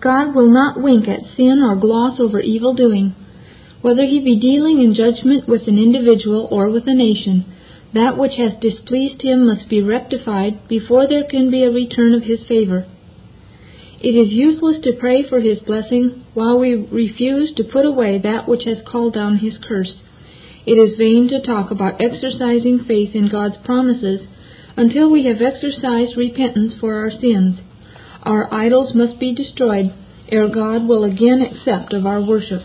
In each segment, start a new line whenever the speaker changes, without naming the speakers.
God will not wink at sin or gloss over evil doing. Whether he be dealing in judgment with an individual or with a nation, that which has displeased him must be rectified before there can be a return of his favor. It is useless to pray for his blessing while we refuse to put away that which has called down his curse. It is vain to talk about exercising faith in God's promises until we have exercised repentance for our sins. Our idols must be destroyed ere God will again accept of our worship.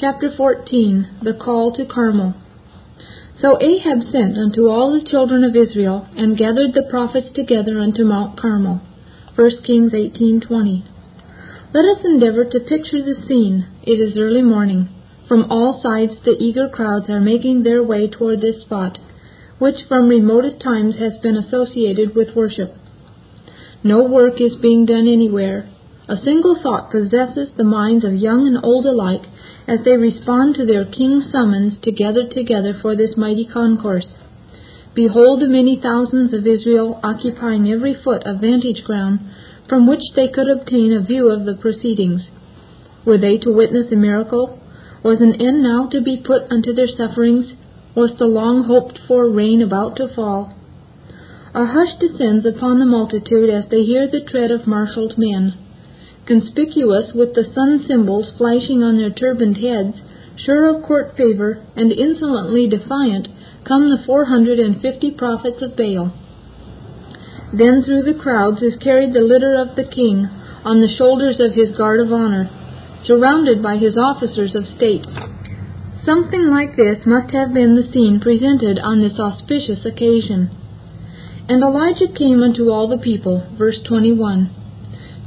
Chapter 14 The Call to Carmel. So Ahab sent unto all the children of Israel, and gathered the prophets together unto Mount Carmel. 1 Kings 18:20. Let us endeavor to picture the scene. It is early morning. From all sides the eager crowds are making their way toward this spot, which from remotest times has been associated with worship. No work is being done anywhere. A single thought possesses the minds of young and old alike as they respond to their king's summons to gather together for this mighty concourse. Behold the many thousands of Israel occupying every foot of vantage ground from which they could obtain a view of the proceedings. Were they to witness a miracle? Was an end now to be put unto their sufferings? Was the long hoped for rain about to fall? A hush descends upon the multitude as they hear the tread of marshalled men. Conspicuous with the sun symbols flashing on their turbaned heads, sure of court favor, and insolently defiant, come the four hundred and fifty prophets of Baal. Then through the crowds is carried the litter of the king on the shoulders of his guard of honor, surrounded by his officers of state. Something like this must have been the scene presented on this auspicious occasion. And Elijah came unto all the people, verse 21.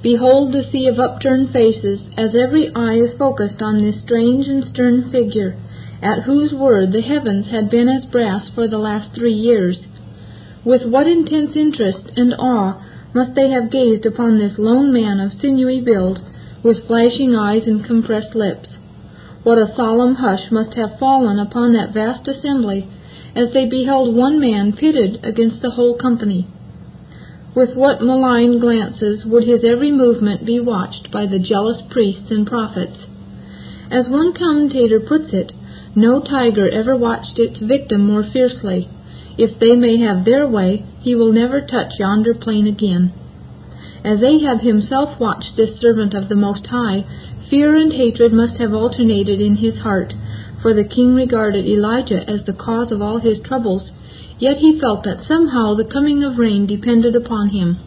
Behold the sea of upturned faces, as every eye is focused on this strange and stern figure, at whose word the heavens had been as brass for the last three years. With what intense interest and awe must they have gazed upon this lone man of sinewy build, with flashing eyes and compressed lips. What a solemn hush must have fallen upon that vast assembly as they beheld one man pitted against the whole company. With what malign glances would his every movement be watched by the jealous priests and prophets. As one commentator puts it, no tiger ever watched its victim more fiercely. If they may have their way, he will never touch yonder plain again. As Ahab himself watched this servant of the Most High, fear and hatred must have alternated in his heart, for the king regarded Elijah as the cause of all his troubles, yet he felt that somehow the coming of rain depended upon him.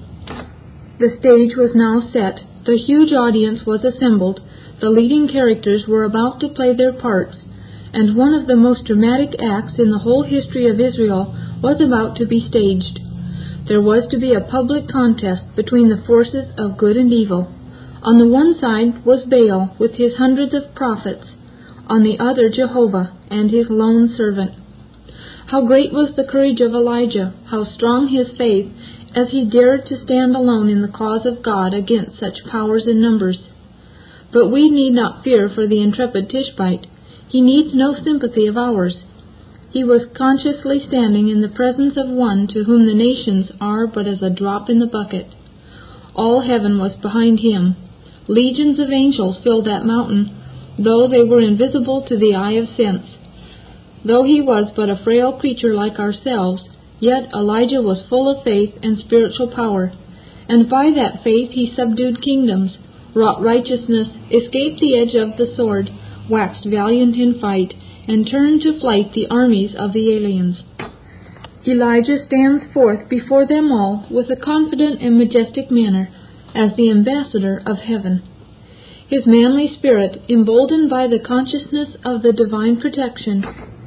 The stage was now set, the huge audience was assembled, the leading characters were about to play their parts, and one of the most dramatic acts in the whole history of Israel was about to be staged. There was to be a public contest between the forces of good and evil. On the one side was Baal with his hundreds of prophets, on the other Jehovah and his lone servant. How great was the courage of Elijah, how strong his faith, as he dared to stand alone in the cause of God against such powers and numbers. But we need not fear for the intrepid Tishbite. He needs no sympathy of ours. He was consciously standing in the presence of one to whom the nations are but as a drop in the bucket. All heaven was behind him. Legions of angels filled that mountain, though they were invisible to the eye of sense. Though he was but a frail creature like ourselves, yet Elijah was full of faith and spiritual power, and by that faith he subdued kingdoms, wrought righteousness, escaped the edge of the sword, waxed valiant in fight, and turned to flight the armies of the aliens. Elijah stands forth before them all with a confident and majestic manner as the ambassador of heaven. His manly spirit, emboldened by the consciousness of the divine protection,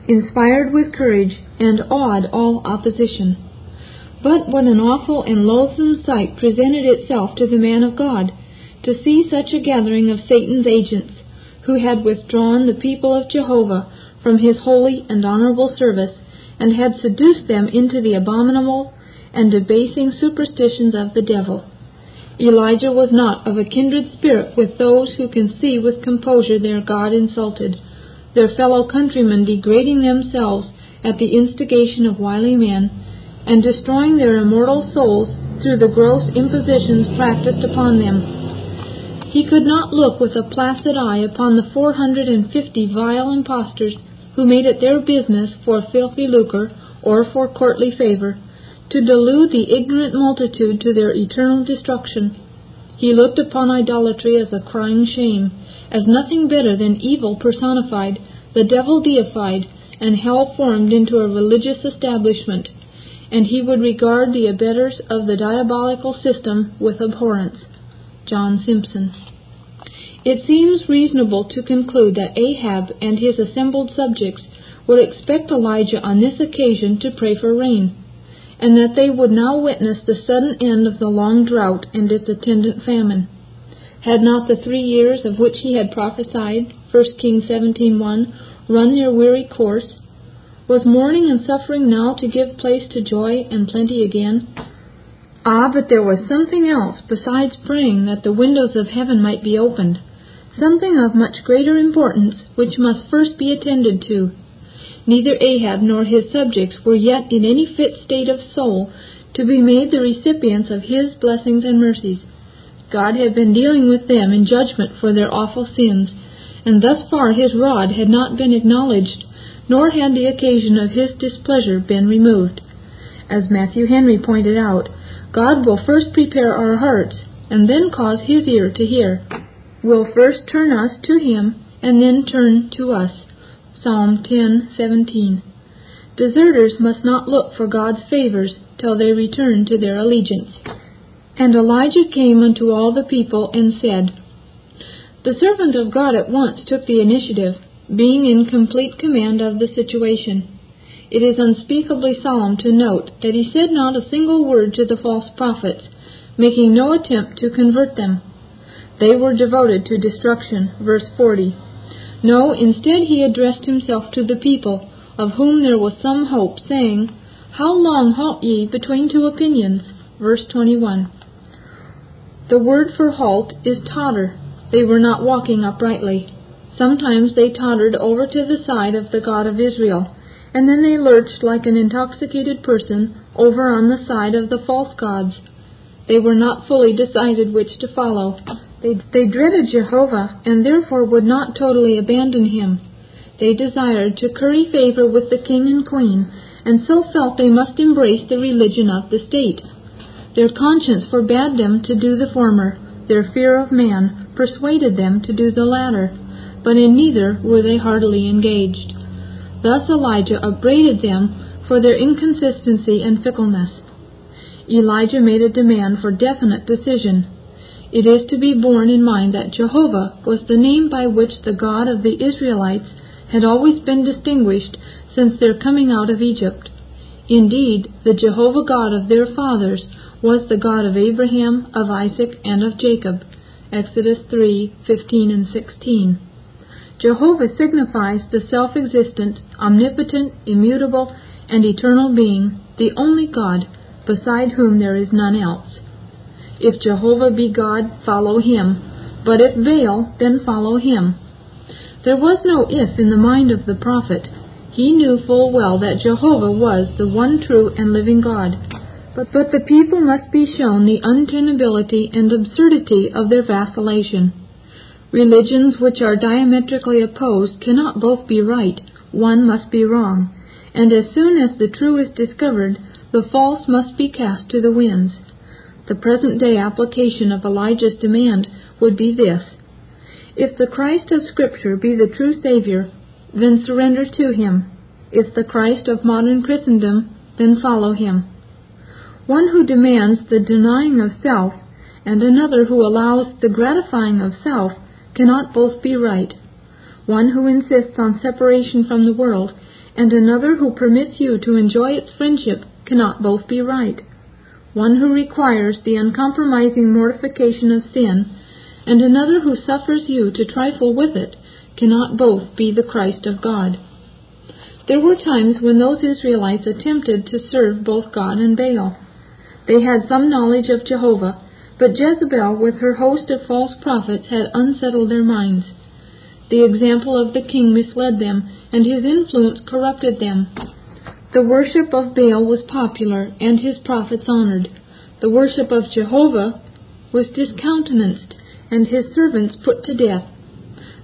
inspired with courage and awed all opposition. But what an awful and loathsome sight presented itself to the man of God to see such a gathering of Satan's agents who had withdrawn the people of Jehovah from his holy and honorable service, and had seduced them into the abominable and debasing superstitions of the devil. Elijah was not of a kindred spirit with those who can see with composure their God insulted, their fellow countrymen degrading themselves at the instigation of wily men, and destroying their immortal souls through the gross impositions practiced upon them. He could not look with a placid eye upon the four hundred and fifty vile impostors who made it their business for filthy lucre or for courtly favor to delude the ignorant multitude to their eternal destruction. He looked upon idolatry as a crying shame, as nothing better than evil personified, the devil deified, and hell formed into a religious establishment, and he would regard the abettors of the diabolical system with abhorrence. John Simpson. It seems reasonable to conclude that Ahab and his assembled subjects would expect Elijah on this occasion to pray for rain, and that they would now witness the sudden end of the long drought and its attendant famine. Had not the three years of which he had prophesied, 1 Kings 17:1, run their weary course? Was mourning and suffering now to give place to joy and plenty again? Ah, but there was something else besides praying that the windows of heaven might be opened, something of much greater importance which must first be attended to. Neither Ahab nor his subjects were yet in any fit state of soul to be made the recipients of his blessings and mercies. God had been dealing with them in judgment for their awful sins, and thus far his rod had not been acknowledged, nor had the occasion of his displeasure been removed. As Matthew Henry pointed out, God will first prepare our hearts, and then cause his ear to hear. Will first turn us to him, and then turn to us. Psalm 10:17. Deserters must not look for God's favors till they return to their allegiance. And Elijah came unto all the people and said, The servant of God at once took the initiative, being in complete command of the situation. It is unspeakably solemn to note that he said not a single word to the false prophets, making no attempt to convert them. They were devoted to destruction. Verse 40. No, instead he addressed himself to the people, of whom there was some hope, saying, How long halt ye between two opinions? Verse 21. The word for halt is totter. They were not walking uprightly. Sometimes they tottered over to the side of the God of Israel and then they lurched like an intoxicated person over on the side of the false gods. They were not fully decided which to follow. They, they dreaded Jehovah, and therefore would not totally abandon him. They desired to curry favor with the king and queen, and so felt they must embrace the religion of the state. Their conscience forbade them to do the former, their fear of man persuaded them to do the latter, but in neither were they heartily engaged. Thus Elijah upbraided them for their inconsistency and fickleness. Elijah made a demand for definite decision. It is to be borne in mind that Jehovah was the name by which the God of the Israelites had always been distinguished since their coming out of Egypt. Indeed, the Jehovah God of their fathers was the God of Abraham, of Isaac, and of Jacob. Exodus 3:15 and 16. Jehovah signifies the self existent, omnipotent, immutable, and eternal being, the only God, beside whom there is none else. If Jehovah be God, follow him, but if Baal, then follow him. There was no if in the mind of the prophet. He knew full well that Jehovah was the one true and living God. But, but the people must be shown the untenability and absurdity of their vacillation. Religions which are diametrically opposed cannot both be right, one must be wrong, and as soon as the true is discovered, the false must be cast to the winds. The present day application of Elijah's demand would be this If the Christ of Scripture be the true Savior, then surrender to him. If the Christ of modern Christendom, then follow him. One who demands the denying of self, and another who allows the gratifying of self, cannot both be right. One who insists on separation from the world, and another who permits you to enjoy its friendship, cannot both be right. One who requires the uncompromising mortification of sin, and another who suffers you to trifle with it, cannot both be the Christ of God. There were times when those Israelites attempted to serve both God and Baal. They had some knowledge of Jehovah, but Jezebel, with her host of false prophets, had unsettled their minds. The example of the king misled them, and his influence corrupted them. The worship of Baal was popular, and his prophets honored. The worship of Jehovah was discountenanced, and his servants put to death.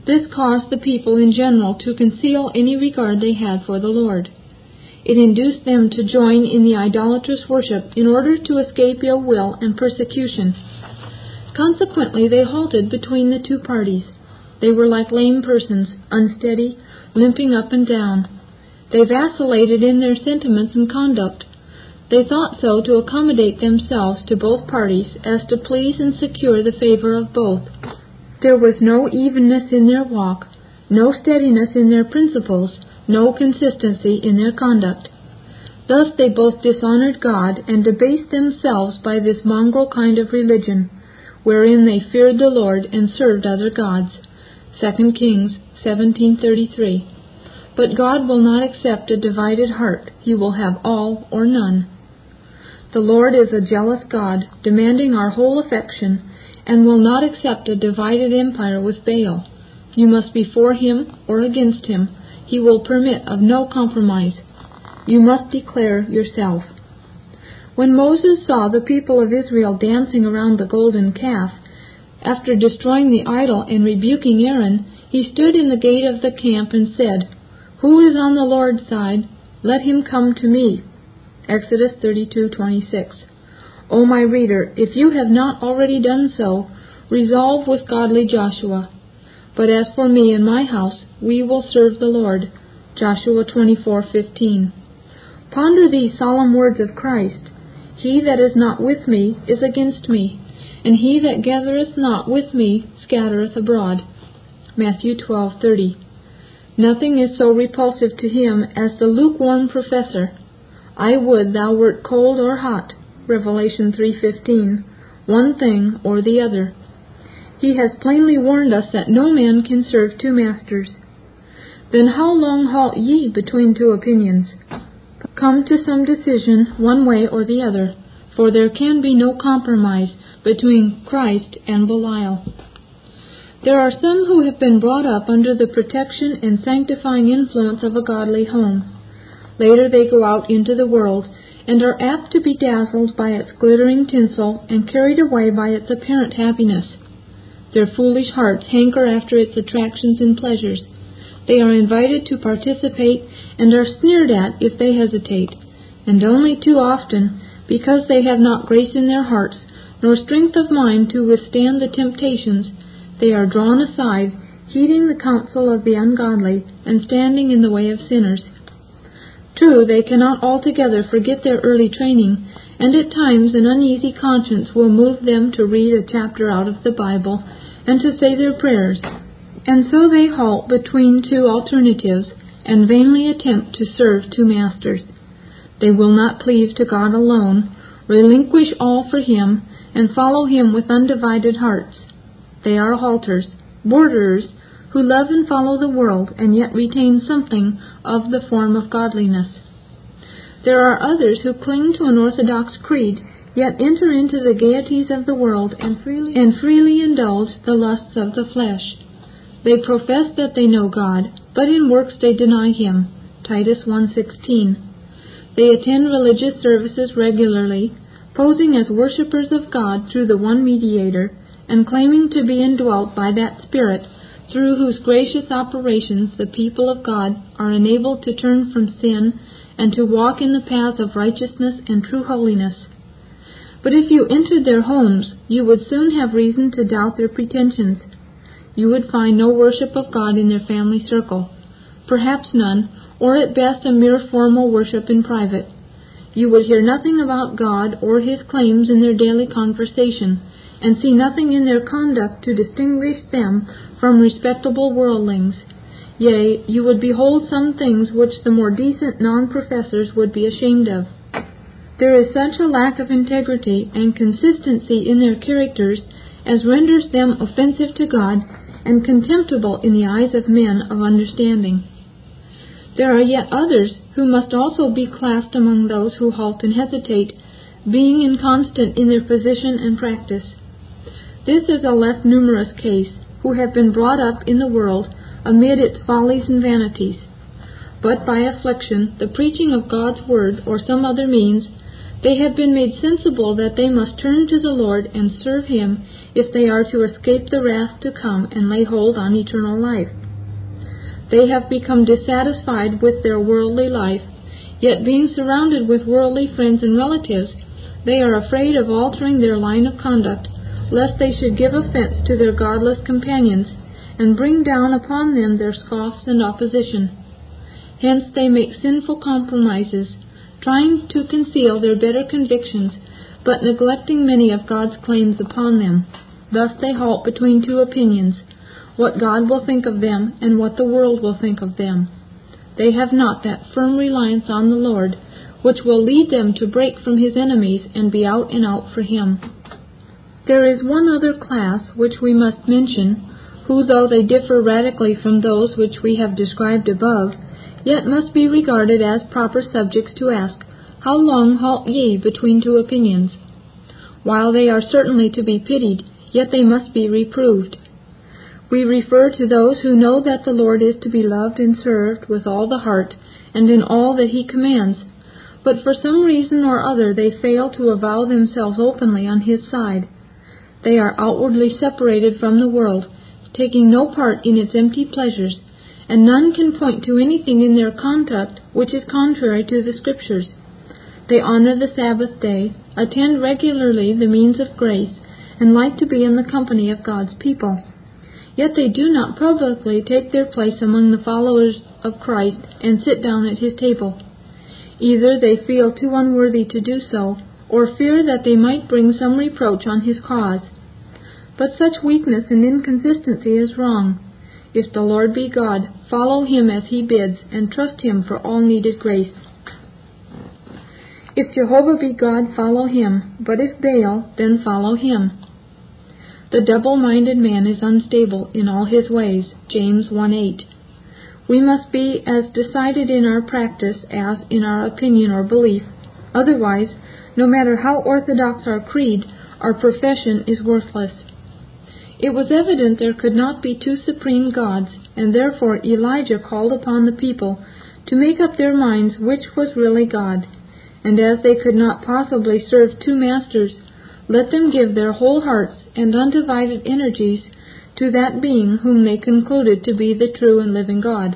This caused the people in general to conceal any regard they had for the Lord. It induced them to join in the idolatrous worship in order to escape ill will and persecution. Consequently, they halted between the two parties. They were like lame persons, unsteady, limping up and down. They vacillated in their sentiments and conduct. They thought so to accommodate themselves to both parties as to please and secure the favor of both. There was no evenness in their walk, no steadiness in their principles, no consistency in their conduct. Thus they both dishonored God and debased themselves by this mongrel kind of religion, wherein they feared the Lord and served other gods. 2 Kings 17:33. But God will not accept a divided heart; he will have all or none. The Lord is a jealous God, demanding our whole affection, and will not accept a divided empire with Baal. You must be for him or against him he will permit of no compromise. You must declare yourself. When Moses saw the people of Israel dancing around the golden calf, after destroying the idol and rebuking Aaron, he stood in the gate of the camp and said, Who is on the Lord's side? Let him come to me. Exodus 32:26. O my reader, if you have not already done so, resolve with godly Joshua. But as for me and my house, we will serve the Lord. Joshua 24:15. Ponder these solemn words of Christ. He that is not with me is against me, and he that gathereth not with me scattereth abroad. Matthew 12:30. Nothing is so repulsive to him as the lukewarm professor. I would thou wert cold or hot. Revelation 3:15. One thing or the other. He has plainly warned us that no man can serve two masters. Then how long halt ye between two opinions? Come to some decision one way or the other, for there can be no compromise between Christ and Belial. There are some who have been brought up under the protection and sanctifying influence of a godly home. Later they go out into the world and are apt to be dazzled by its glittering tinsel and carried away by its apparent happiness. Their foolish hearts hanker after its attractions and pleasures. They are invited to participate and are sneered at if they hesitate, and only too often, because they have not grace in their hearts, nor strength of mind to withstand the temptations, they are drawn aside, heeding the counsel of the ungodly, and standing in the way of sinners. True, they cannot altogether forget their early training, and at times an uneasy conscience will move them to read a chapter out of the Bible and to say their prayers. And so they halt between two alternatives and vainly attempt to serve two masters. They will not cleave to God alone, relinquish all for Him, and follow Him with undivided hearts. They are halters, borderers, who love and follow the world and yet retain something of the form of godliness. There are others who cling to an orthodox creed yet enter into the gaieties of the world and freely, and freely indulge the lusts of the flesh. They profess that they know God, but in works they deny him. Titus 1:16. They attend religious services regularly, posing as worshippers of God through the one mediator, and claiming to be indwelt by that Spirit through whose gracious operations the people of God are enabled to turn from sin and to walk in the paths of righteousness and true holiness. But if you entered their homes, you would soon have reason to doubt their pretensions. You would find no worship of God in their family circle, perhaps none, or at best a mere formal worship in private. You would hear nothing about God or His claims in their daily conversation, and see nothing in their conduct to distinguish them from respectable worldlings. Yea, you would behold some things which the more decent non professors would be ashamed of. There is such a lack of integrity and consistency in their characters as renders them offensive to God and contemptible in the eyes of men of understanding. There are yet others who must also be classed among those who halt and hesitate, being inconstant in their position and practice. This is a less numerous case, who have been brought up in the world amid its follies and vanities. But by affliction, the preaching of God's word, or some other means, They have been made sensible that they must turn to the Lord and serve Him if they are to escape the wrath to come and lay hold on eternal life. They have become dissatisfied with their worldly life, yet being surrounded with worldly friends and relatives, they are afraid of altering their line of conduct, lest they should give offense to their godless companions and bring down upon them their scoffs and opposition. Hence they make sinful compromises trying to conceal their better convictions, but neglecting many of God's claims upon them. Thus they halt between two opinions what God will think of them and what the world will think of them. They have not that firm reliance on the Lord which will lead them to break from his enemies and be out and out for him. There is one other class which we must mention, who, though they differ radically from those which we have described above, yet must be regarded as proper subjects to ask, How long halt ye between two opinions? While they are certainly to be pitied, yet they must be reproved. We refer to those who know that the Lord is to be loved and served with all the heart and in all that He commands, but for some reason or other they fail to avow themselves openly on His side. They are outwardly separated from the world, taking no part in its empty pleasures, and none can point to anything in their conduct which is contrary to the Scriptures. They honor the Sabbath day, attend regularly the means of grace, and like to be in the company of God's people. Yet they do not publicly take their place among the followers of Christ and sit down at his table. Either they feel too unworthy to do so, or fear that they might bring some reproach on his cause. But such weakness and inconsistency is wrong. If the Lord be God, follow him as he bids, and trust him for all needed grace. If Jehovah be God, follow him, but if Baal, then follow him. The double minded man is unstable in all his ways. James 1 8. We must be as decided in our practice as in our opinion or belief. Otherwise, no matter how orthodox our creed, our profession is worthless. It was evident there could not be two supreme gods, and therefore Elijah called upon the people to make up their minds which was really God. And as they could not possibly serve two masters, let them give their whole hearts and undivided energies to that being whom they concluded to be the true and living God.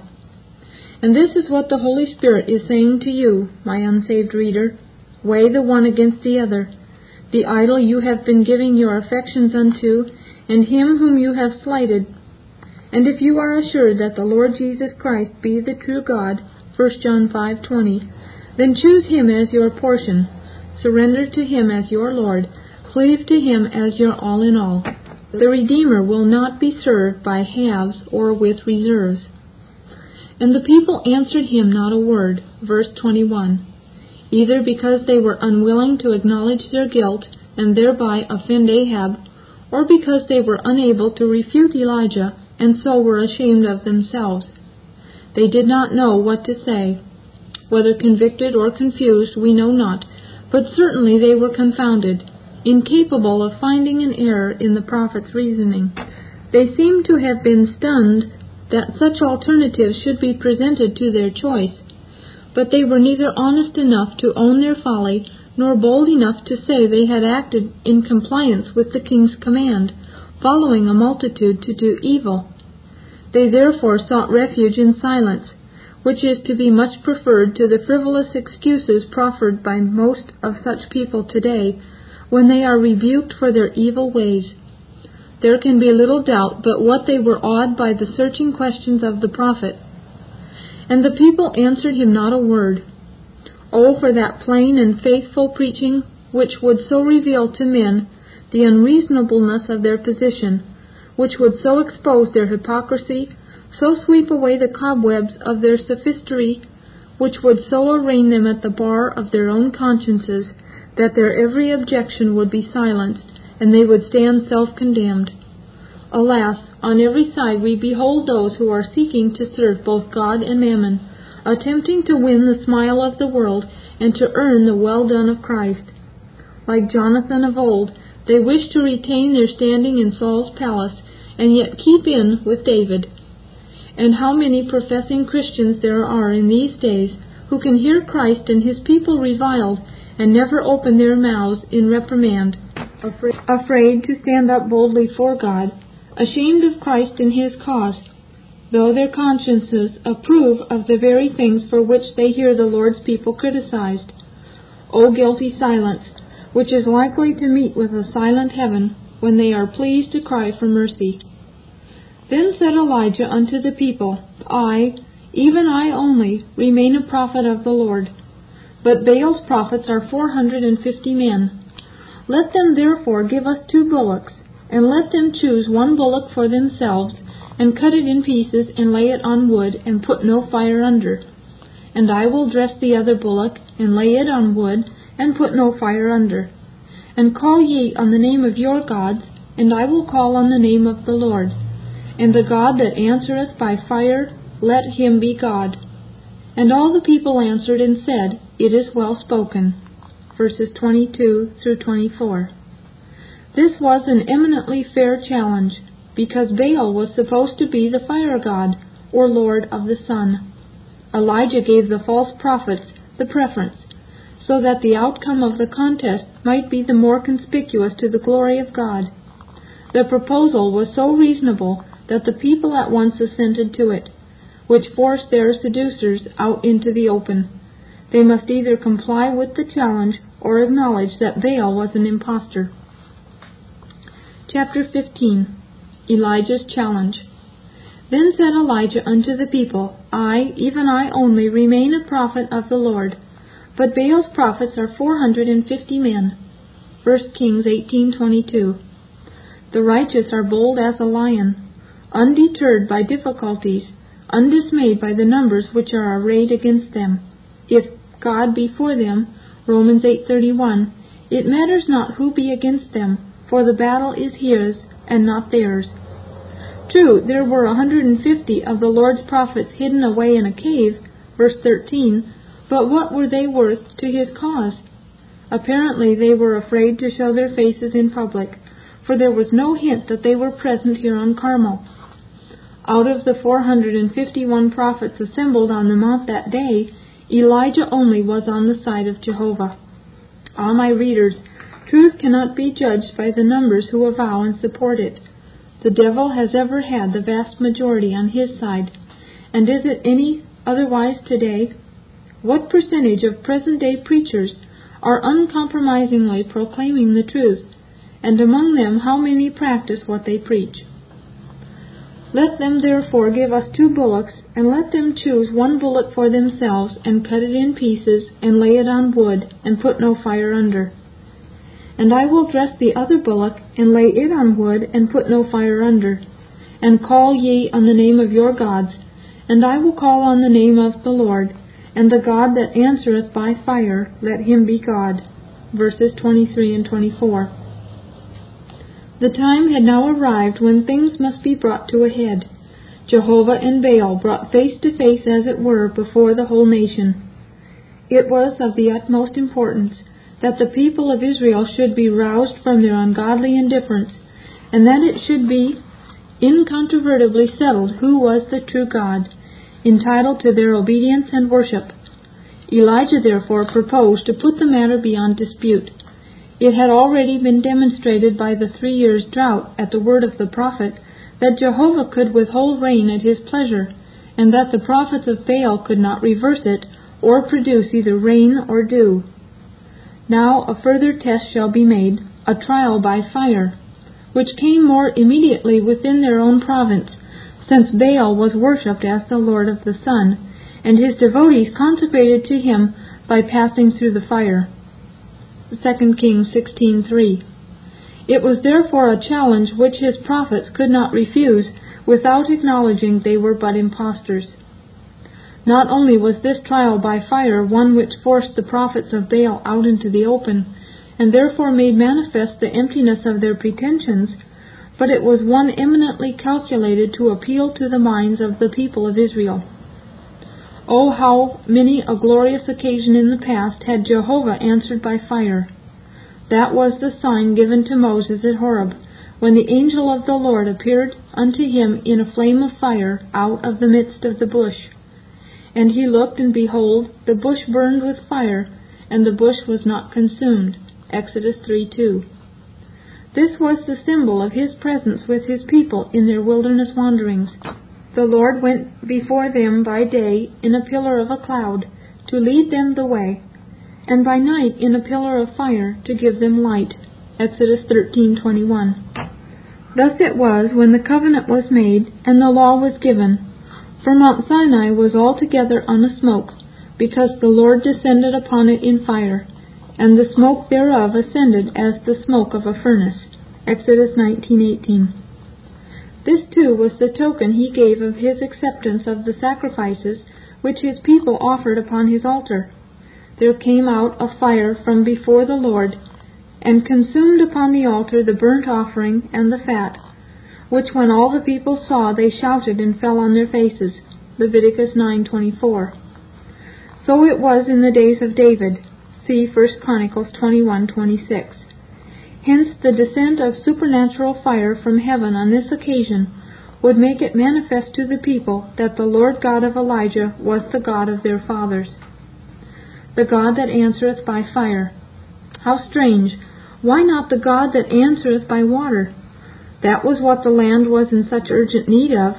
And this is what the Holy Spirit is saying to you, my unsaved reader. Weigh the one against the other. The idol you have been giving your affections unto and him whom you have slighted. And if you are assured that the Lord Jesus Christ be the true God, 1 John 5:20, then choose him as your portion, surrender to him as your Lord, cleave to him as your all in all. The Redeemer will not be served by halves or with reserves. And the people answered him not a word, verse 21, either because they were unwilling to acknowledge their guilt and thereby offend Ahab, or because they were unable to refute Elijah and so were ashamed of themselves. They did not know what to say. Whether convicted or confused, we know not, but certainly they were confounded, incapable of finding an error in the prophet's reasoning. They seem to have been stunned that such alternatives should be presented to their choice, but they were neither honest enough to own their folly nor bold enough to say they had acted in compliance with the king's command, following a multitude to do evil. They therefore sought refuge in silence, which is to be much preferred to the frivolous excuses proffered by most of such people today when they are rebuked for their evil ways. There can be little doubt but what they were awed by the searching questions of the prophet. And the people answered him not a word. Oh, for that plain and faithful preaching which would so reveal to men the unreasonableness of their position, which would so expose their hypocrisy, so sweep away the cobwebs of their sophistry, which would so arraign them at the bar of their own consciences, that their every objection would be silenced, and they would stand self condemned. Alas, on every side we behold those who are seeking to serve both God and mammon attempting to win the smile of the world and to earn the well done of Christ. Like Jonathan of old, they wish to retain their standing in Saul's palace and yet keep in with David. And how many professing Christians there are in these days who can hear Christ and his people reviled and never open their mouths in reprimand, afraid, to stand up boldly for God, ashamed of Christ and his cause, though their consciences approve of the very things for which they hear the Lord's people criticized. O guilty silence, which is likely to meet with a silent heaven when they are pleased to cry for mercy. Then said Elijah unto the people, I, even I only, remain a prophet of the Lord. But Baal's prophets are four hundred and fifty men. Let them therefore give us two bullocks, and let them choose one bullock for themselves, and cut it in pieces, and lay it on wood, and put no fire under. And I will dress the other bullock, and lay it on wood, and put no fire under. And call ye on the name of your gods, and I will call on the name of the Lord. And the God that answereth by fire, let him be God. And all the people answered and said, It is well spoken. Verses 22 through 24. This was an eminently fair challenge, because Baal was supposed to be the fire god, or lord of the sun. Elijah gave the false prophets the preference, so that the outcome of the contest might be the more conspicuous to the glory of God. The proposal was so reasonable that the people at once assented to it, which forced their seducers out into the open. They must either comply with the challenge or acknowledge that Baal was an impostor. Chapter 15 Elijah's Challenge Then said Elijah unto the people, I, even I only, remain a prophet of the Lord. But Baal's prophets are four hundred and fifty men. 1 Kings 18:22. The righteous are bold as a lion, undeterred by difficulties, undismayed by the numbers which are arrayed against them. If God be for them, Romans 8:31, it matters not who be against them, for the battle is his and not theirs. True, there were a hundred and fifty of the Lord's prophets hidden away in a cave, verse 13, but what were they worth to his cause? Apparently they were afraid to show their faces in public, for there was no hint that they were present here on Carmel. Out of the 451 prophets assembled on the mount that day, Elijah only was on the side of Jehovah. Ah, my readers, truth cannot be judged by the numbers who avow and support it. The devil has ever had the vast majority on his side, and is it any otherwise today? What percentage of present day preachers are uncompromisingly proclaiming the truth, and among them how many practice what they preach? Let them therefore give us two bullocks, and let them choose one bullock for themselves, and cut it in pieces, and lay it on wood, and put no fire under. And I will dress the other bullock, and lay it on wood, and put no fire under. And call ye on the name of your gods, and I will call on the name of the Lord, and the God that answereth by fire, let him be God. Verses 23 and 24. The time had now arrived when things must be brought to a head. Jehovah and Baal brought face to face, as it were, before the whole nation. It was of the utmost importance that the people of Israel should be roused from their ungodly indifference, and that it should be incontrovertibly settled who was the true God, entitled to their obedience and worship. Elijah therefore proposed to put the matter beyond dispute. It had already been demonstrated by the three years' drought at the word of the prophet that Jehovah could withhold rain at his pleasure, and that the prophets of Baal could not reverse it or produce either rain or dew. Now a further test shall be made, a trial by fire, which came more immediately within their own province since Baal was worshipped as the Lord of the sun, and his devotees consecrated to him by passing through the fire. 2 Kings 16:3. It was therefore a challenge which his prophets could not refuse without acknowledging they were but impostors. Not only was this trial by fire one which forced the prophets of Baal out into the open, and therefore made manifest the emptiness of their pretensions, but it was one eminently calculated to appeal to the minds of the people of Israel. Oh, how many a glorious occasion in the past had Jehovah answered by fire! That was the sign given to Moses at Horeb, when the angel of the Lord appeared unto him in a flame of fire out of the midst of the bush. And he looked, and behold, the bush burned with fire, and the bush was not consumed. Exodus 3 2. This was the symbol of his presence with his people in their wilderness wanderings. The Lord went before them by day in a pillar of a cloud to lead them the way, and by night in a pillar of fire to give them light. Exodus 13:21. Thus it was when the covenant was made and the law was given. For Mount Sinai was altogether on a smoke, because the Lord descended upon it in fire, and the smoke thereof ascended as the smoke of a furnace. Exodus 19:18. This too was the token he gave of his acceptance of the sacrifices which his people offered upon his altar. There came out a fire from before the Lord, and consumed upon the altar the burnt offering and the fat, which when all the people saw they shouted and fell on their faces. Leviticus 9:24. So it was in the days of David. See 1 Chronicles 21:26. Hence the descent of supernatural fire from heaven on this occasion would make it manifest to the people that the Lord God of Elijah was the God of their fathers. The God that answereth by fire. How strange! Why not the God that answereth by water? That was what the land was in such urgent need of.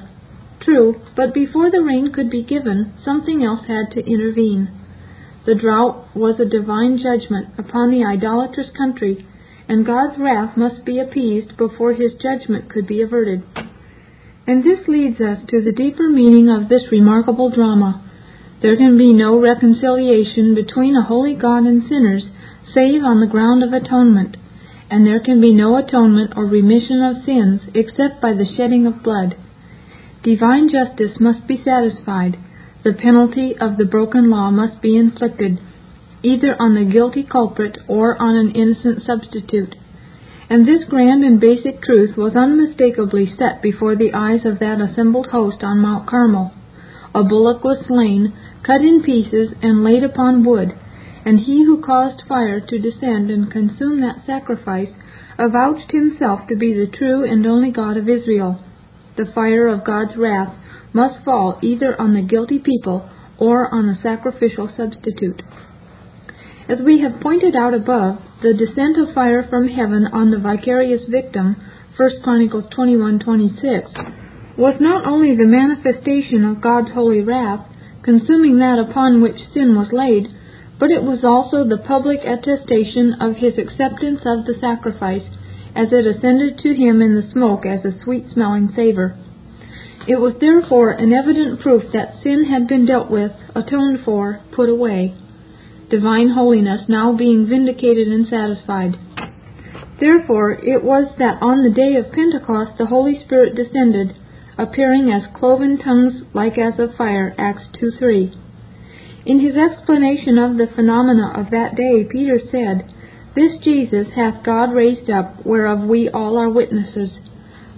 True, but before the rain could be given, something else had to intervene. The drought was a divine judgment upon the idolatrous country and God's wrath must be appeased before his judgment could be averted. And this leads us to the deeper meaning of this remarkable drama. There can be no reconciliation between a holy God and sinners save on the ground of atonement, and there can be no atonement or remission of sins except by the shedding of blood. Divine justice must be satisfied. The penalty of the broken law must be inflicted either on the guilty culprit or on an innocent substitute. And this grand and basic truth was unmistakably set before the eyes of that assembled host on Mount Carmel. A bullock was slain, cut in pieces, and laid upon wood, and he who caused fire to descend and consume that sacrifice avouched himself to be the true and only God of Israel. The fire of God's wrath must fall either on the guilty people or on the sacrificial substitute. As we have pointed out above, the descent of fire from heaven on the vicarious victim, 1 Chronicles 21:26, was not only the manifestation of God's holy wrath, consuming that upon which sin was laid, but it was also the public attestation of his acceptance of the sacrifice, as it ascended to him in the smoke as a sweet-smelling savor. It was therefore an evident proof that sin had been dealt with, atoned for, put away divine holiness now being vindicated and satisfied. Therefore it was that on the day of Pentecost the Holy Spirit descended, appearing as cloven tongues like as of fire, Acts 2:3. In his explanation of the phenomena of that day, Peter said, This Jesus hath God raised up, whereof we all are witnesses.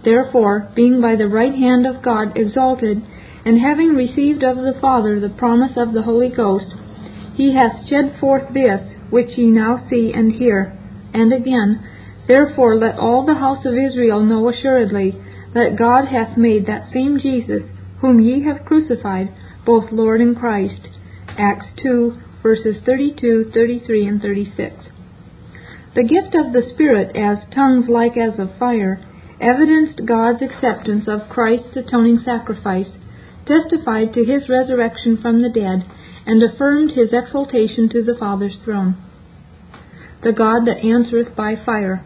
Therefore, being by the right hand of God exalted, and having received of the Father the promise of the Holy Ghost, he hath shed forth this, which ye now see and hear. And again, Therefore let all the house of Israel know assuredly that God hath made that same Jesus, whom ye have crucified, both Lord and Christ. Acts 2, verses 32, 33, and 36. The gift of the Spirit, as tongues like as of fire, evidenced God's acceptance of Christ's atoning sacrifice, testified to his resurrection from the dead, and affirmed his exaltation to the Father's throne. The God that answereth by fire.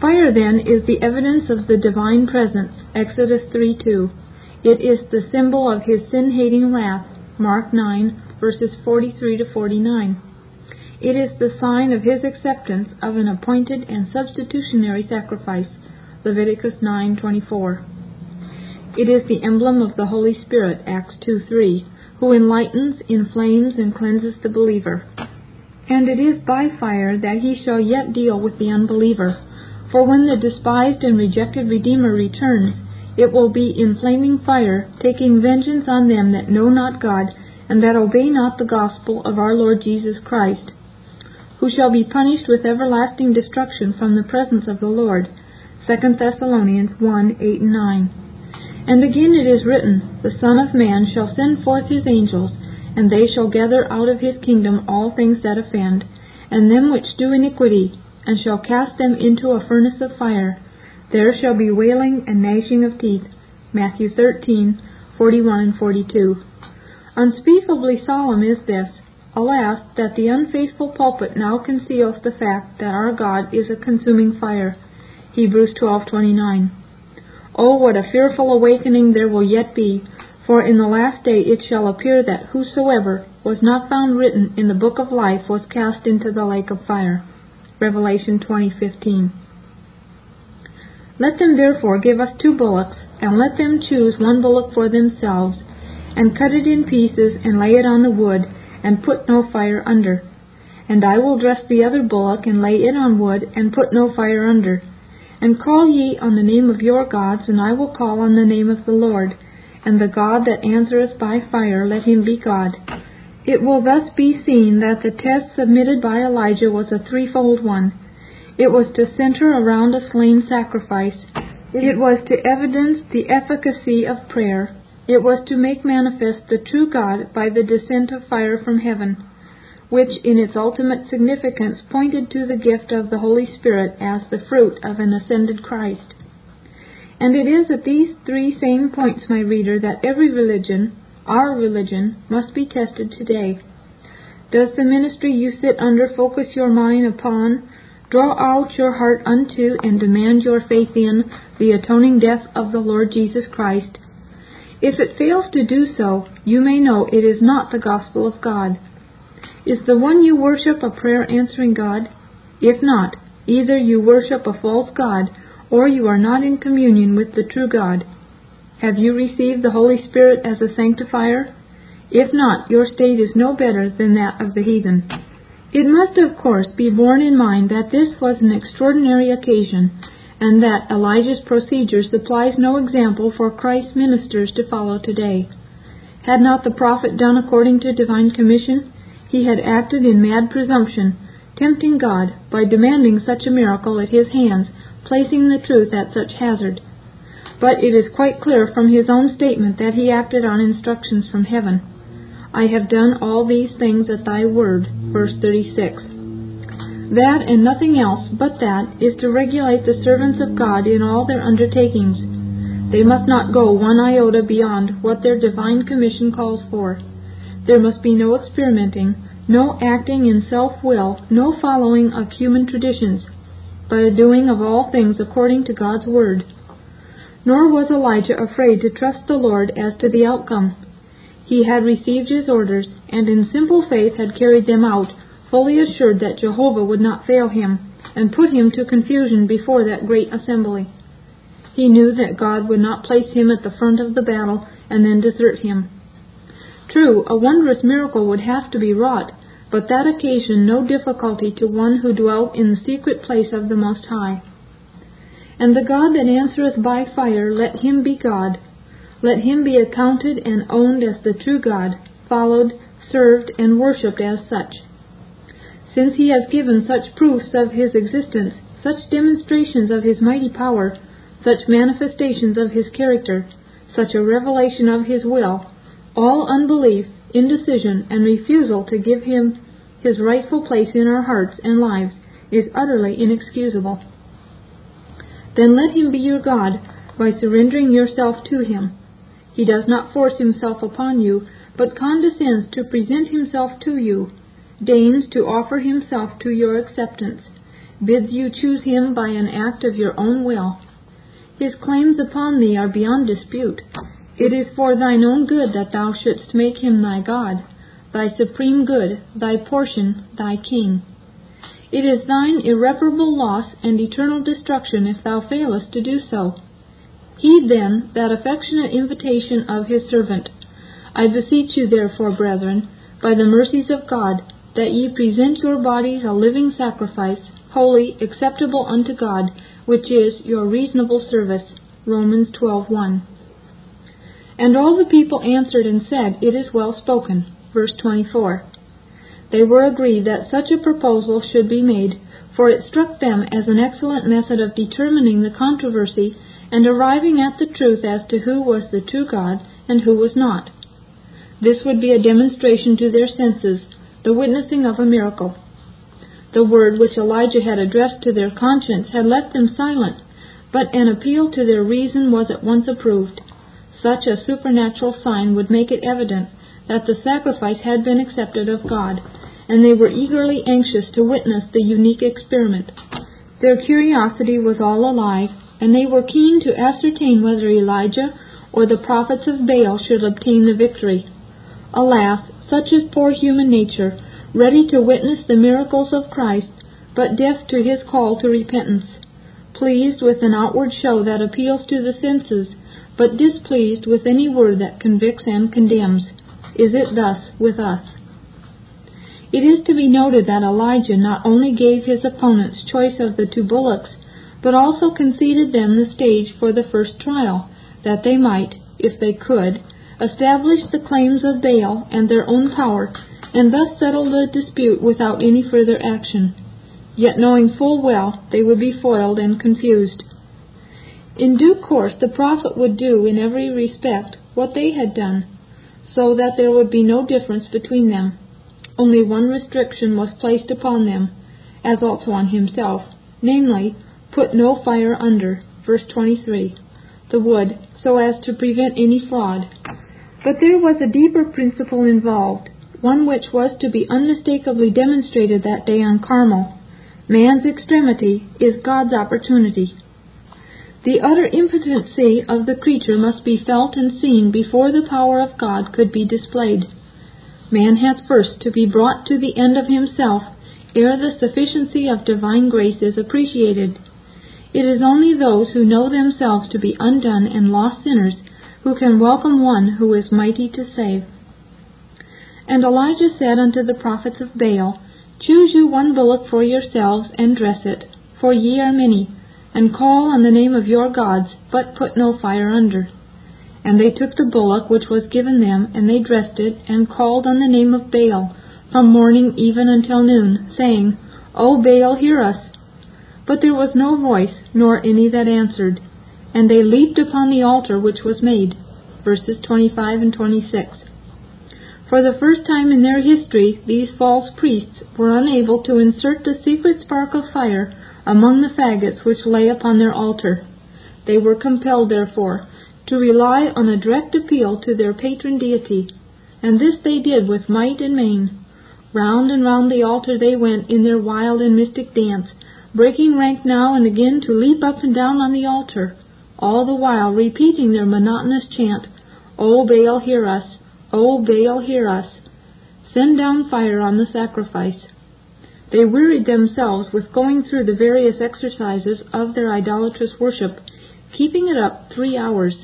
Fire, then, is the evidence of the divine presence, Exodus 3 2. It is the symbol of his sin hating wrath, Mark 9, verses 43 to 49. It is the sign of his acceptance of an appointed and substitutionary sacrifice, Leviticus 9:24. It is the emblem of the Holy Spirit, Acts 2 3 who enlightens, inflames, and cleanses the believer. And it is by fire that he shall yet deal with the unbeliever. For when the despised and rejected Redeemer returns, it will be in flaming fire, taking vengeance on them that know not God, and that obey not the gospel of our Lord Jesus Christ, who shall be punished with everlasting destruction from the presence of the Lord. 2 Thessalonians 1 8 and 9. And again it is written, The Son of Man shall send forth his angels, and they shall gather out of his kingdom all things that offend, and them which do iniquity, and shall cast them into a furnace of fire. There shall be wailing and gnashing of teeth. Matthew 13:41 and 42. Unspeakably solemn is this. Alas, that the unfaithful pulpit now conceals the fact that our God is a consuming fire. Hebrews 12:29. Oh, what a fearful awakening there will yet be, for in the last day it shall appear that whosoever was not found written in the book of life was cast into the lake of fire. Revelation 20:15. Let them therefore give us two bullocks, and let them choose one bullock for themselves, and cut it in pieces, and lay it on the wood, and put no fire under. And I will dress the other bullock, and lay it on wood, and put no fire under. And call ye on the name of your gods, and I will call on the name of the Lord. And the God that answereth by fire, let him be God. It will thus be seen that the test submitted by Elijah was a threefold one. It was to center around a slain sacrifice. It was to evidence the efficacy of prayer. It was to make manifest the true God by the descent of fire from heaven, which in its ultimate significance pointed to the gift of the Holy Spirit as the fruit of an ascended Christ. And it is at these three same points, my reader, that every religion, our religion, must be tested today. Does the ministry you sit under focus your mind upon Draw out your heart unto and demand your faith in the atoning death of the Lord Jesus Christ. If it fails to do so, you may know it is not the gospel of God. Is the one you worship a prayer answering God? If not, either you worship a false God or you are not in communion with the true God. Have you received the Holy Spirit as a sanctifier? If not, your state is no better than that of the heathen. It must, of course, be borne in mind that this was an extraordinary occasion, and that Elijah's procedure supplies no example for Christ's ministers to follow today. Had not the prophet done according to divine commission, he had acted in mad presumption, tempting God by demanding such a miracle at his hands, placing the truth at such hazard. But it is quite clear from his own statement that he acted on instructions from heaven. I have done all these things at thy word. Verse 36. That and nothing else but that is to regulate the servants of God in all their undertakings. They must not go one iota beyond what their divine commission calls for. There must be no experimenting, no acting in self will, no following of human traditions, but a doing of all things according to God's word. Nor was Elijah afraid to trust the Lord as to the outcome. He had received his orders, and in simple faith had carried them out, fully assured that Jehovah would not fail him, and put him to confusion before that great assembly. He knew that God would not place him at the front of the battle and then desert him. True, a wondrous miracle would have to be wrought, but that occasioned no difficulty to one who dwelt in the secret place of the Most High. And the God that answereth by fire, let him be God, let him be accounted and owned as the true God, followed, served, and worshipped as such. Since he has given such proofs of his existence, such demonstrations of his mighty power, such manifestations of his character, such a revelation of his will, all unbelief, indecision, and refusal to give him his rightful place in our hearts and lives is utterly inexcusable. Then let him be your God by surrendering yourself to him. He does not force himself upon you, but condescends to present himself to you, deigns to offer himself to your acceptance, bids you choose him by an act of your own will. His claims upon thee are beyond dispute. It is for thine own good that thou shouldst make him thy God, thy supreme good, thy portion, thy king. It is thine irreparable loss and eternal destruction if thou failest to do so. Heed then that affectionate invitation of his servant. I beseech you therefore, brethren, by the mercies of God, that ye present your bodies a living sacrifice, holy, acceptable unto God, which is your reasonable service. Romans 12:1. And all the people answered and said, It is well spoken. Verse 24. They were agreed that such a proposal should be made, for it struck them as an excellent method of determining the controversy and arriving at the truth as to who was the true God and who was not. This would be a demonstration to their senses, the witnessing of a miracle. The word which Elijah had addressed to their conscience had left them silent, but an appeal to their reason was at once approved. Such a supernatural sign would make it evident that the sacrifice had been accepted of God, and they were eagerly anxious to witness the unique experiment. Their curiosity was all alive, and they were keen to ascertain whether Elijah or the prophets of Baal should obtain the victory. Alas, such is poor human nature, ready to witness the miracles of Christ, but deaf to his call to repentance, pleased with an outward show that appeals to the senses, but displeased with any word that convicts and condemns. Is it thus with us? It is to be noted that Elijah not only gave his opponents choice of the two bullocks, but also conceded them the stage for the first trial, that they might, if they could, establish the claims of Baal and their own power, and thus settle the dispute without any further action, yet knowing full well they would be foiled and confused. In due course the prophet would do in every respect what they had done, so that there would be no difference between them. Only one restriction was placed upon them, as also on himself, namely, put no fire under, verse 23, the wood, so as to prevent any fraud. But there was a deeper principle involved, one which was to be unmistakably demonstrated that day on Carmel. Man's extremity is God's opportunity. The utter impotency of the creature must be felt and seen before the power of God could be displayed. Man has first to be brought to the end of himself ere the sufficiency of divine grace is appreciated. It is only those who know themselves to be undone and lost sinners who can welcome one who is mighty to save. And Elijah said unto the prophets of Baal, Choose you one bullock for yourselves, and dress it, for ye are many and call on the name of your gods, but put no fire under. And they took the bullock which was given them, and they dressed it, and called on the name of Baal, from morning even until noon, saying, O Baal, hear us. But there was no voice, nor any that answered. And they leaped upon the altar which was made. Verses 25 and 26. For the first time in their history, these false priests were unable to insert the secret spark of fire among the faggots which lay upon their altar. They were compelled, therefore, to rely on a direct appeal to their patron deity, and this they did with might and main. Round and round the altar they went in their wild and mystic dance, breaking rank now and again to leap up and down on the altar, all the while repeating their monotonous chant, O Baal, hear us! O Baal, hear us! Send down fire on the sacrifice. They wearied themselves with going through the various exercises of their idolatrous worship, keeping it up three hours.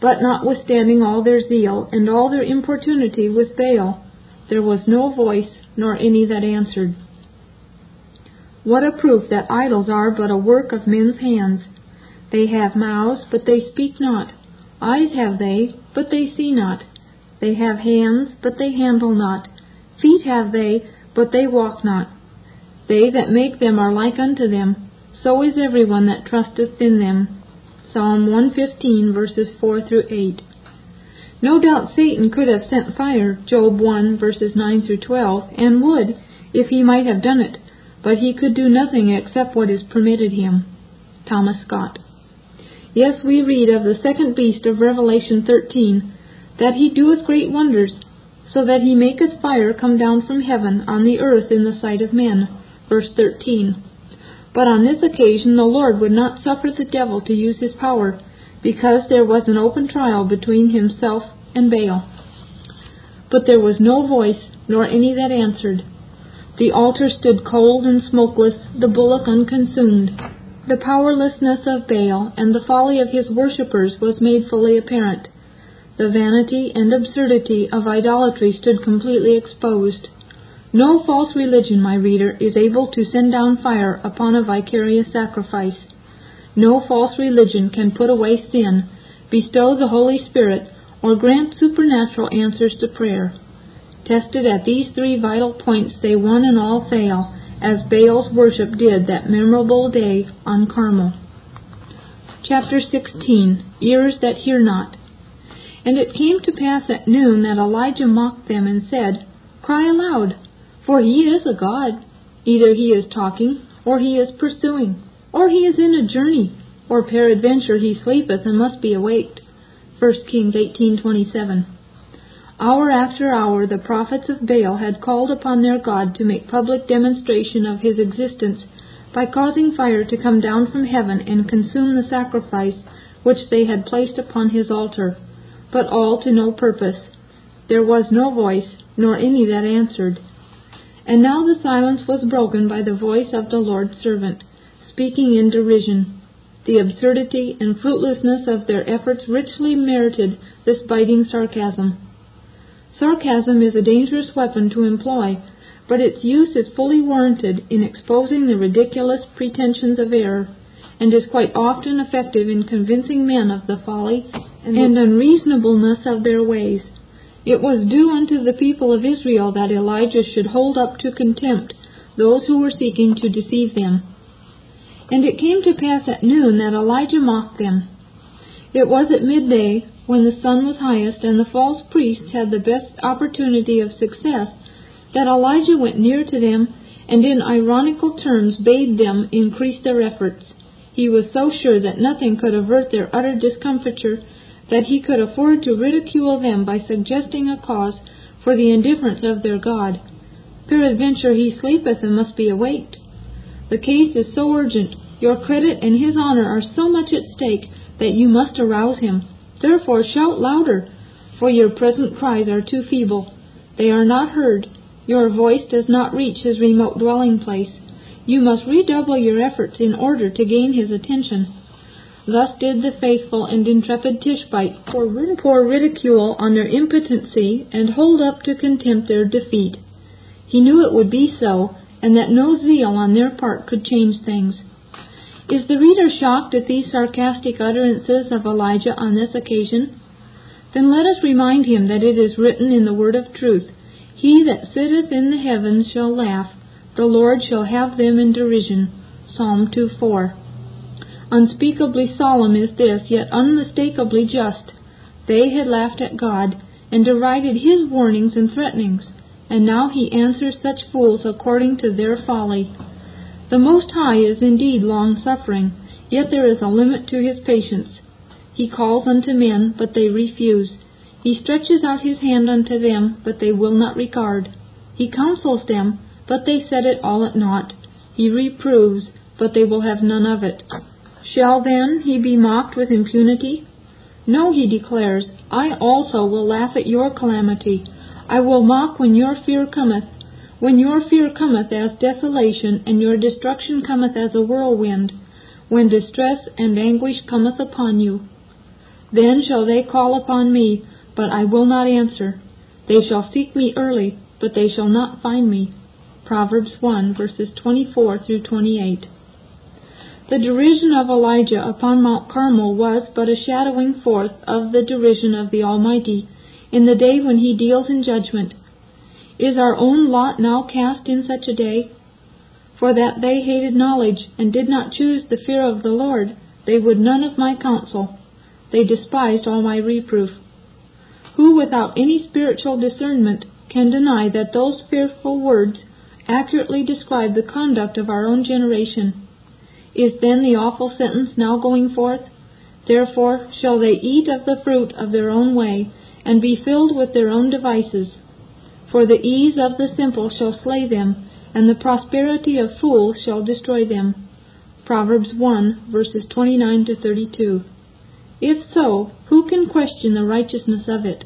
But notwithstanding all their zeal and all their importunity with Baal, there was no voice nor any that answered. What a proof that idols are but a work of men's hands! They have mouths, but they speak not. Eyes have they, but they see not. They have hands, but they handle not. Feet have they, but they walk not. They that make them are like unto them, so is every one that trusteth in them. Psalm 115, verses 4 through 8. No doubt Satan could have sent fire, Job 1, verses 9 through 12, and would, if he might have done it, but he could do nothing except what is permitted him. Thomas Scott. Yes, we read of the second beast of Revelation 13, that he doeth great wonders, so that he maketh fire come down from heaven on the earth in the sight of men. Verse 13. But on this occasion the Lord would not suffer the devil to use his power, because there was an open trial between himself and Baal. But there was no voice, nor any that answered. The altar stood cold and smokeless, the bullock unconsumed. The powerlessness of Baal and the folly of his worshippers was made fully apparent. The vanity and absurdity of idolatry stood completely exposed. No false religion, my reader, is able to send down fire upon a vicarious sacrifice. No false religion can put away sin, bestow the Holy Spirit, or grant supernatural answers to prayer. Tested at these three vital points, they one and all fail, as Baal's worship did that memorable day on Carmel. Chapter 16 Ears That Hear Not And it came to pass at noon that Elijah mocked them and said, Cry aloud, for he is a god. Either he is talking, or he is pursuing, or he is in a journey, or peradventure he sleepeth and must be awaked. 1 Kings 18:27. Hour after hour the prophets of Baal had called upon their God to make public demonstration of his existence by causing fire to come down from heaven and consume the sacrifice which they had placed upon his altar, but all to no purpose. There was no voice, nor any that answered. And now the silence was broken by the voice of the Lord's servant, speaking in derision. The absurdity and fruitlessness of their efforts richly merited this biting sarcasm. Sarcasm is a dangerous weapon to employ, but its use is fully warranted in exposing the ridiculous pretensions of error, and is quite often effective in convincing men of the folly and unreasonableness of their ways. It was due unto the people of Israel that Elijah should hold up to contempt those who were seeking to deceive them. And it came to pass at noon that Elijah mocked them. It was at midday when the sun was highest and the false priests had the best opportunity of success, that Elijah went near to them and in ironical terms bade them increase their efforts. He was so sure that nothing could avert their utter discomfiture that he could afford to ridicule them by suggesting a cause for the indifference of their God. Peradventure he sleepeth and must be awaked. The case is so urgent, your credit and his honor are so much at stake, that you must arouse him. Therefore shout louder, for your present cries are too feeble. They are not heard. Your voice does not reach his remote dwelling place. You must redouble your efforts in order to gain his attention. Thus did the faithful and intrepid Tishbite pour, ridicule on their impotency and hold up to contempt their defeat. He knew it would be so, and that no zeal on their part could change things. Is the reader shocked at these sarcastic utterances of Elijah on this occasion? Then let us remind him that it is written in the word of truth, He that sitteth in the heavens shall laugh, the Lord shall have them in derision. Psalm 2:4. Unspeakably solemn is this, yet unmistakably just. They had laughed at God, and derided His warnings and threatenings, and now He answers such fools according to their folly. The Most High is indeed long suffering, yet there is a limit to his patience. He calls unto men, but they refuse. He stretches out his hand unto them, but they will not regard. He counsels them, but they set it all at naught. He reproves, but they will have none of it. Shall then he be mocked with impunity? No, he declares, I also will laugh at your calamity. I will mock when your fear cometh. When your fear cometh as desolation, and your destruction cometh as a whirlwind, when distress and anguish cometh upon you, then shall they call upon me, but I will not answer. They shall seek me early, but they shall not find me. Proverbs 1 verses 24 through 28. The derision of Elijah upon Mount Carmel was but a shadowing forth of the derision of the Almighty in the day when He deals in judgment is our own lot now cast in such a day? For that they hated knowledge, and did not choose the fear of the Lord, they would none of my counsel. They despised all my reproof. Who without any spiritual discernment can deny that those fearful words accurately describe the conduct of our own generation? Is then the awful sentence now going forth? Therefore shall they eat of the fruit of their own way, and be filled with their own devices. For the ease of the simple shall slay them, and the prosperity of fools shall destroy them. Proverbs 1 verses 29 to 32. If so, who can question the righteousness of it?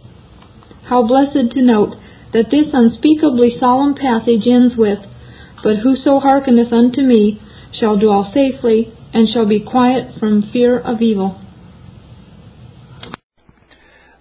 How blessed to note that this unspeakably solemn passage ends with, But whoso hearkeneth unto me shall dwell safely, and shall be quiet from fear of evil.